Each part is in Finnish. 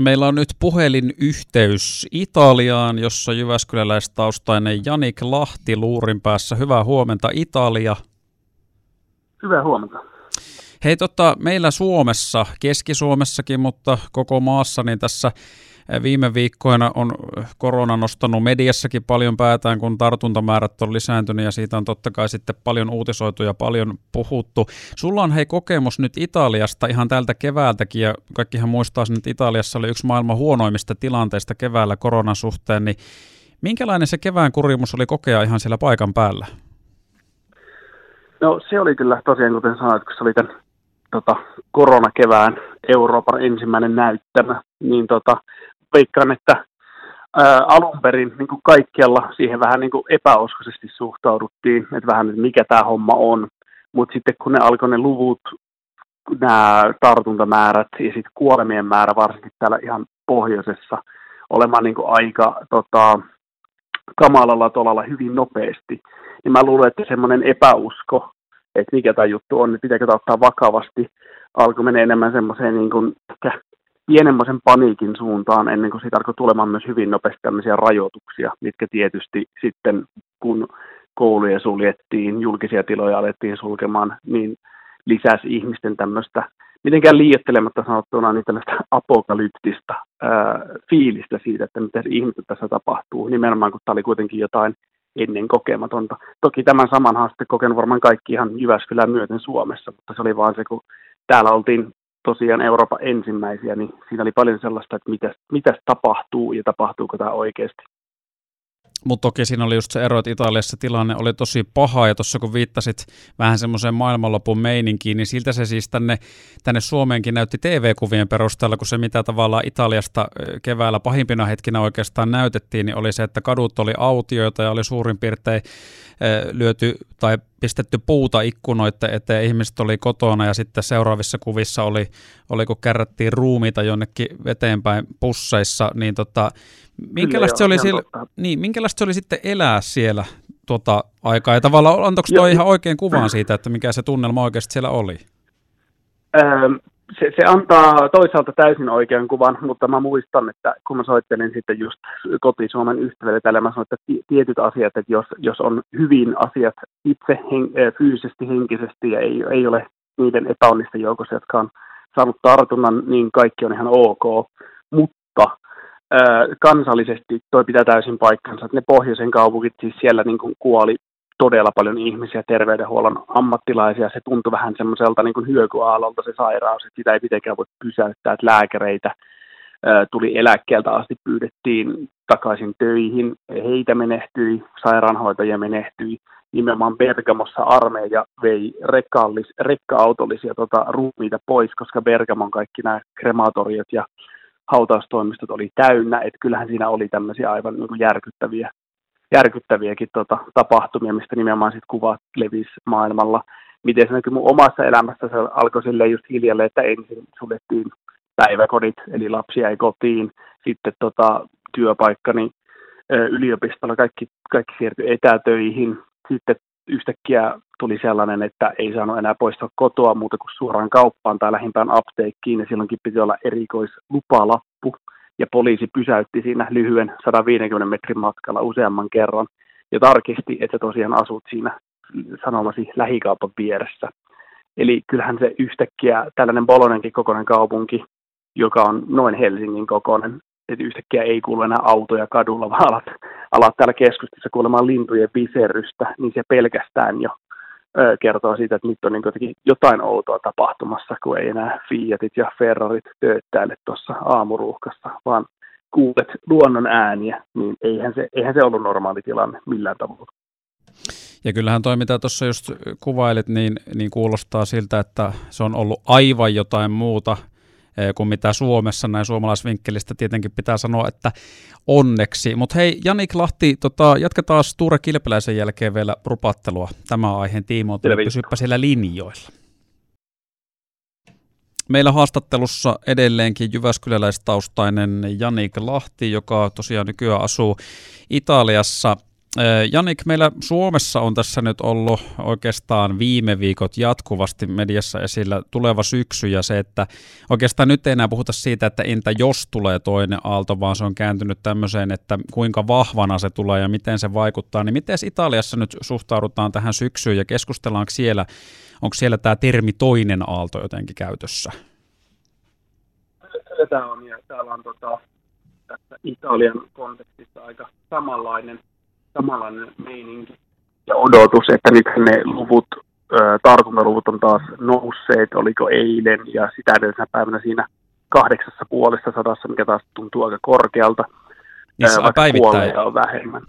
Meillä on nyt puhelinyhteys Italiaan, jossa jyväskyläläistaustainen Janik Lahti luurin päässä. Hyvää huomenta Italia. Hyvää huomenta. Hei, tota, meillä Suomessa, Keski-Suomessakin, mutta koko maassa, niin tässä Viime viikkoina on korona nostanut mediassakin paljon päätään, kun tartuntamäärät on lisääntynyt ja siitä on totta kai sitten paljon uutisoitu ja paljon puhuttu. Sulla on hei kokemus nyt Italiasta ihan tältä keväältäkin ja kaikkihan muistaa sen, että Italiassa oli yksi maailman huonoimmista tilanteista keväällä koronan suhteen, niin minkälainen se kevään kurimus oli kokea ihan siellä paikan päällä? No se oli kyllä tosiaan, kuten sanoit, kun se oli tämän tota, koronakevään Euroopan ensimmäinen näyttämä, niin tota, veikkaan, että ää, alun perin niin kuin kaikkialla siihen vähän niin kuin epäuskoisesti suhtauduttiin, että vähän, että mikä tämä homma on. Mutta sitten kun ne alkoi ne luvut, nämä tartuntamäärät ja sitten kuolemien määrä varsinkin täällä ihan pohjoisessa olemaan niin kuin aika tota, kamalalla tolalla hyvin nopeasti, niin mä luulen, että semmoinen epäusko, että mikä tämä juttu on, että pitääkö tämä ottaa vakavasti, alkoi mennä enemmän semmoiseen niin kuin pienemmäisen paniikin suuntaan ennen kuin siitä alkoi tulemaan myös hyvin nopeasti tämmöisiä rajoituksia, mitkä tietysti sitten kun kouluja suljettiin, julkisia tiloja alettiin sulkemaan, niin lisäsi ihmisten tämmöistä, mitenkään liiottelematta sanottuna, niin tällaista apokalyptista ää, fiilistä siitä, että mitä ihmiset tässä tapahtuu, nimenomaan kun tämä oli kuitenkin jotain ennen kokematonta. Toki tämän saman haasteen kokenut varmaan kaikki ihan Jyväskylän myöten Suomessa, mutta se oli vaan se, kun täällä oltiin tosiaan Euroopan ensimmäisiä, niin siinä oli paljon sellaista, että mitä, mitä tapahtuu ja tapahtuuko tämä oikeasti. Mutta toki siinä oli just se ero, että Italiassa tilanne oli tosi paha, ja tuossa kun viittasit vähän semmoiseen maailmanlopun meininkiin, niin siltä se siis tänne, tänne Suomeenkin näytti TV-kuvien perusteella, kun se mitä tavallaan Italiasta keväällä pahimpina hetkinä oikeastaan näytettiin, niin oli se, että kadut oli autioita ja oli suurin piirtein lyöty tai pistetty puuta ikkunoita eteen, ihmiset oli kotona ja sitten seuraavissa kuvissa oli, oli kun kärrättiin ruumiita jonnekin eteenpäin pusseissa, niin tota, minkälaista, se oli siellä, niin, minkälaista se oli sitten elää siellä tuota aikaa ja tavallaan antoiko tuo ihan oikein kuvan siitä, että mikä se tunnelma oikeasti siellä oli? se, se antaa toisaalta täysin oikean kuvan, mutta mä muistan, että kun mä soittelin sitten just koti-Suomen ystäville tällä, mä sanoin, että tietyt asiat, että jos, jos on hyvin asiat itse hen, fyysisesti, henkisesti ja ei, ei ole niiden epäonnisten joukossa, jotka on saanut tartunnan, niin kaikki on ihan ok. Kansallisesti toi pitää täysin paikkansa, että ne pohjoisen kaupungit, siis siellä niin kuin kuoli todella paljon ihmisiä, terveydenhuollon ammattilaisia. Se tuntui vähän semmoiselta niin hyökyaallolta se sairaus, että sitä ei mitenkään voi pysäyttää, että lääkäreitä tuli eläkkeeltä asti, pyydettiin takaisin töihin, heitä menehtyi, sairaanhoitajia menehtyi. Nimenomaan Bergamossa armeija vei rekka-autollisia tota, ruumiita pois, koska Bergamon kaikki nämä krematoriot ja hautaustoimistot oli täynnä, että kyllähän siinä oli tämmöisiä aivan niin kuin järkyttäviä järkyttäviäkin tota, tapahtumia, mistä nimenomaan sit kuvat levisi maailmalla. Miten se näkyy mun omassa elämässä, se alkoi silleen just hiljalleen, että ensin suljettiin päiväkodit, eli lapsia ei kotiin, sitten tota, työpaikkani yliopistolla, kaikki, kaikki siirtyi etätöihin, sitten yhtäkkiä tuli sellainen, että ei saanut enää poistaa kotoa muuta kuin suoraan kauppaan tai lähimpään apteekkiin, ja silloinkin piti olla erikoislupalappu, ja poliisi pysäytti siinä lyhyen 150 metrin matkalla useamman kerran ja tarkisti, että tosiaan asut siinä sanomasi lähikaupan vieressä. Eli kyllähän se yhtäkkiä tällainen Bolonenkin kokoinen kaupunki, joka on noin Helsingin kokoinen, että yhtäkkiä ei kuulu enää autoja kadulla, vaan alat, alat täällä keskustassa kuulemaan lintujen viserystä, niin se pelkästään jo kertoo siitä, että nyt on niin jotain outoa tapahtumassa, kun ei enää Fiatit ja Ferrarit tööttäile tuossa aamuruuhkassa, vaan kuulet luonnon ääniä, niin eihän se, eihän se ollut normaali tilanne millään tavalla. Ja kyllähän toi, mitä tuossa just kuvailit, niin, niin kuulostaa siltä, että se on ollut aivan jotain muuta – kuin mitä Suomessa näin suomalaisvinkkelistä tietenkin pitää sanoa, että onneksi. Mutta hei, Janik Lahti, tota, jatketaan Sture Kilpeläisen jälkeen vielä rupattelua tämä aiheen tiimoilta, pysyppä siellä linjoilla. Meillä haastattelussa edelleenkin jyväskyläläistaustainen Janik Lahti, joka tosiaan nykyään asuu Italiassa. Janik, meillä Suomessa on tässä nyt ollut oikeastaan viime viikot jatkuvasti mediassa esillä tuleva syksy ja se, että oikeastaan nyt ei enää puhuta siitä, että entä jos tulee toinen aalto, vaan se on kääntynyt tämmöiseen, että kuinka vahvana se tulee ja miten se vaikuttaa. Niin miten Italiassa nyt suhtaudutaan tähän syksyyn ja keskustellaanko siellä, onko siellä tämä termi toinen aalto jotenkin käytössä? Tämä on ja täällä on tota, tässä Italian kontekstissa aika samanlainen samanlainen meininki ja odotus, että nyt ne luvut, tartuntaluvut on taas nousseet, oliko eilen ja sitä edellisenä päivänä siinä kahdeksassa puolessa sadassa, mikä taas tuntuu aika korkealta. Niin se päivittäin? on vähemmän.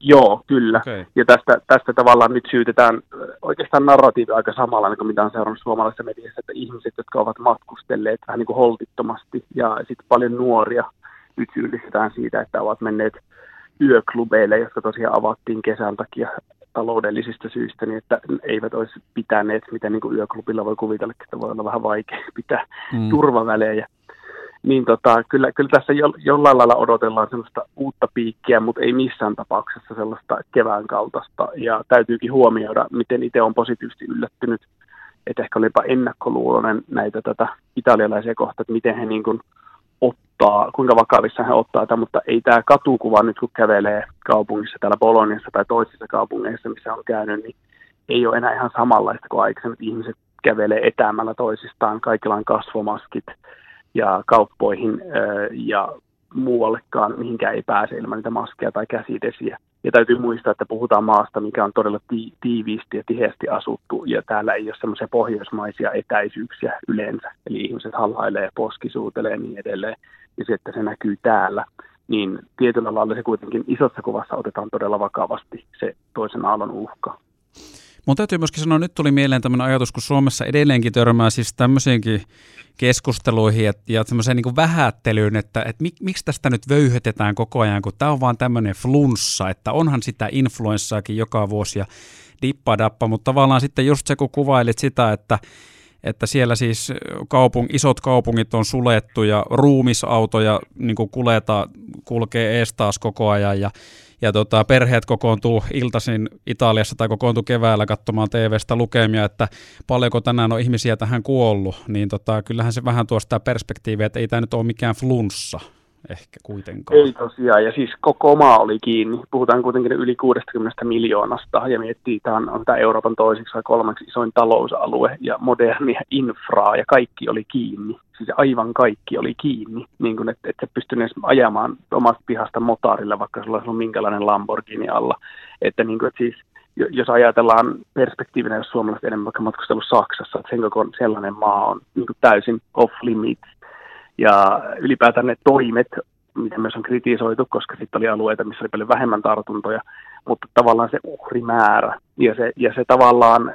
Joo, kyllä. Okay. Ja tästä, tästä tavallaan nyt syytetään oikeastaan narratiivi aika samalla, kuin mitä on seurannut suomalaisessa mediassa, että ihmiset, jotka ovat matkustelleet vähän niin kuin holtittomasti ja sitten paljon nuoria, nyt syyllistetään siitä, että ovat menneet yöklubeille, jotka tosiaan avattiin kesän takia taloudellisista syistä, niin että eivät olisi pitäneet, mitä niin kuin yöklubilla voi kuvitella, että voi olla vähän vaikea pitää mm. turvavälejä. Niin tota, kyllä, kyllä tässä jo, jollain lailla odotellaan sellaista uutta piikkiä, mutta ei missään tapauksessa sellaista kevään kaltaista. Ja täytyykin huomioida, miten itse on positiivisesti yllättynyt, että ehkä olipa ennakkoluuloinen näitä tätä italialaisia kohtaa, että miten he niin kuin ottaa, kuinka vakavissa he ottaa tätä, mutta ei tämä katukuva nyt kun kävelee kaupungissa täällä Boloniassa tai toisissa kaupungeissa, missä on käynyt, niin ei ole enää ihan samanlaista kuin aikaisemmin, ihmiset kävelee etäämällä toisistaan, kaikilla on kasvomaskit ja kauppoihin ja muuallekaan, mihinkään ei pääse ilman niitä maskeja tai käsidesiä. Ja täytyy muistaa, että puhutaan maasta, mikä on todella ti- tiiviisti ja tiheästi asuttu, ja täällä ei ole semmoisia pohjoismaisia etäisyyksiä yleensä. Eli ihmiset hallailee, poskisuutelee ja niin edelleen, ja se, että se näkyy täällä, niin tietyllä lailla se kuitenkin isossa kuvassa otetaan todella vakavasti se toisen aallon uhka. Mun täytyy myöskin sanoa, nyt tuli mieleen tämmöinen ajatus, kun Suomessa edelleenkin törmää siis tämmöisiinkin keskusteluihin ja, ja semmoiseen niin vähättelyyn, että, että mik, miksi tästä nyt vöyhytetään koko ajan, kun tämä on vaan tämmöinen flunssa, että onhan sitä influenssaakin joka vuosi ja dippadappa, mutta tavallaan sitten just se, kun kuvailit sitä, että että siellä siis kaupung, isot kaupungit on sulettu ja ruumisautoja niin kuleta, kulkee ees taas koko ajan ja ja tota, perheet kokoontuu iltaisin Italiassa tai kokoontuu keväällä katsomaan TV-stä lukemia, että paljonko tänään on ihmisiä tähän kuollut, niin tota, kyllähän se vähän tuo sitä perspektiiviä, että ei tämä nyt ole mikään flunssa ehkä kuitenkaan. Ei tosiaan, ja siis koko maa oli kiinni. Puhutaan kuitenkin yli 60 miljoonasta, ja miettii, että on, tämä Euroopan toiseksi vai kolmeksi isoin talousalue, ja modernia infraa, ja kaikki oli kiinni. Siis aivan kaikki oli kiinni, niin kuin, että, että se edes ajamaan omasta pihasta motarilla, vaikka sulla on minkälainen Lamborghini alla. Että, niin kuin, että siis jos ajatellaan perspektiivinä, jos suomalaiset enemmän vaikka matkustellut Saksassa, että sen koko sellainen maa on niin kuin täysin off limits, ja ylipäätään ne toimet, mitä myös on kritisoitu, koska sitten oli alueita, missä oli paljon vähemmän tartuntoja, mutta tavallaan se uhrimäärä ja se, ja se tavallaan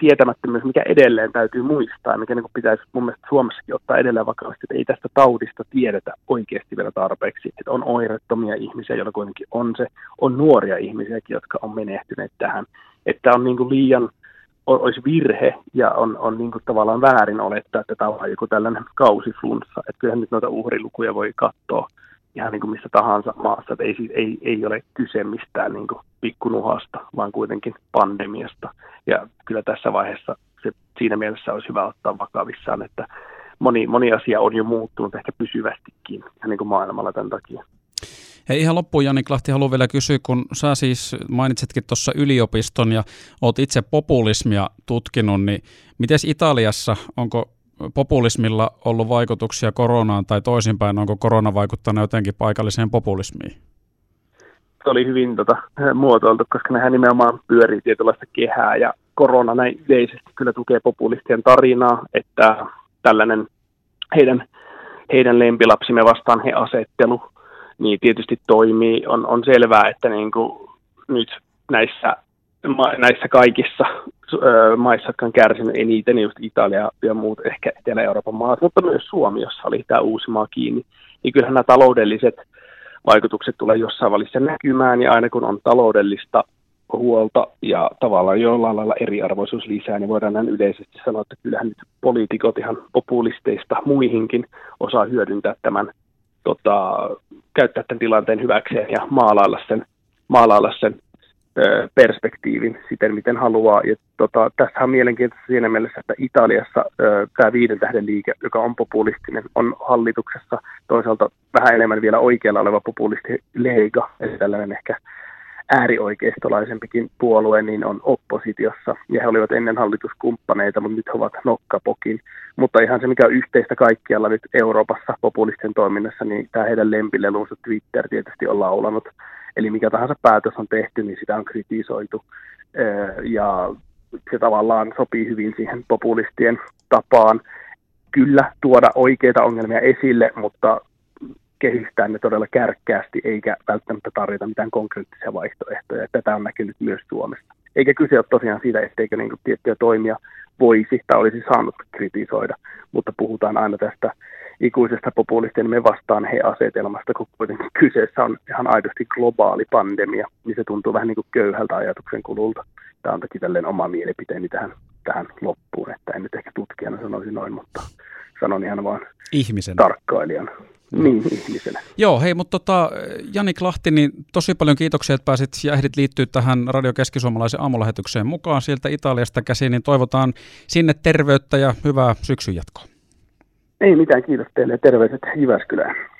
tietämättömyys, mikä edelleen täytyy muistaa, mikä niin pitäisi mun mielestä Suomessakin ottaa edelleen vakavasti, että ei tästä taudista tiedetä oikeasti vielä tarpeeksi. Että on oirettomia ihmisiä, joilla kuitenkin on se, on nuoria ihmisiäkin, jotka on menehtyneet tähän. Että on niin liian olisi virhe ja on, on niin kuin tavallaan väärin olettaa, että tämä on joku tällainen kausiflunssa. Että kyllähän nyt noita uhrilukuja voi katsoa ihan niin kuin missä tahansa maassa, että ei, ei, ei ole kyse mistään niin kuin pikkunuhasta, vaan kuitenkin pandemiasta. Ja kyllä tässä vaiheessa se, siinä mielessä olisi hyvä ottaa vakavissaan, että moni, moni asia on jo muuttunut ehkä pysyvästikin niin kuin maailmalla tämän takia. Hei ihan loppuun Jani Klahti haluan vielä kysyä, kun sä siis mainitsitkin tuossa yliopiston ja oot itse populismia tutkinut, niin miten Italiassa, onko populismilla ollut vaikutuksia koronaan tai toisinpäin, onko korona vaikuttanut jotenkin paikalliseen populismiin? Se oli hyvin tota, muotoiltu, koska nehän nimenomaan pyörii tietynlaista kehää ja korona näin yleisesti kyllä tukee populistien tarinaa, että tällainen heidän, heidän lempilapsimme vastaan he asettelu niin tietysti toimii. On, on selvää, että niin kuin nyt näissä, näissä kaikissa maissa, jotka on kärsinyt eniten, just Italia ja muut ehkä Etelä-Euroopan maat, mutta myös Suomi, jossa oli tämä uusi maa kiinni, niin kyllähän nämä taloudelliset vaikutukset tulee jossain välissä näkymään, ja aina kun on taloudellista huolta ja tavallaan jollain lailla eriarvoisuus lisää, niin voidaan näin yleisesti sanoa, että kyllähän nyt poliitikot ihan populisteista muihinkin osaa hyödyntää tämän tota, käyttää tämän tilanteen hyväkseen ja maalailla sen, maalailla sen perspektiivin siten, miten haluaa. Ja tota, tässä on mielenkiintoista siinä mielessä, että Italiassa tämä viiden tähden liike, joka on populistinen, on hallituksessa toisaalta vähän enemmän vielä oikealla oleva populisti Lega, eli tällainen ehkä äärioikeistolaisempikin puolue, niin on oppositiossa. Ja he olivat ennen hallituskumppaneita, mutta nyt he ovat nokkapokin. Mutta ihan se, mikä on yhteistä kaikkialla nyt Euroopassa populistien toiminnassa, niin tämä heidän lempilelunsa Twitter tietysti on laulanut. Eli mikä tahansa päätös on tehty, niin sitä on kritisoitu. Ja se tavallaan sopii hyvin siihen populistien tapaan kyllä tuoda oikeita ongelmia esille, mutta kehystää ne todella kärkkäästi, eikä välttämättä tarjota mitään konkreettisia vaihtoehtoja. Tätä on näkynyt myös Suomessa. Eikä kyse ole tosiaan siitä, etteikö niin tiettyjä toimia voisi tai olisi saanut kritisoida, mutta puhutaan aina tästä ikuisesta populistien me vastaan he asetelmasta, kun kuitenkin kyseessä on ihan aidosti globaali pandemia, niin se tuntuu vähän niin kuin köyhältä ajatuksen kululta. Tämä on toki tälleen oma mielipiteeni tähän, tähän loppuun, että en nyt ehkä tutkijana sanoisi noin, mutta sanon ihan vaan Ihmisen. tarkkailijana. Niin, ihmisenä. Joo, hei, mutta tota, Janik Lahti, niin tosi paljon kiitoksia, että pääsit ja ehdit liittyä tähän Radio Keskisuomalaisen aamulähetykseen mukaan sieltä Italiasta käsin, niin toivotaan sinne terveyttä ja hyvää syksyn jatkoa. Ei mitään, kiitos teille ja terveiset Jyväskylään.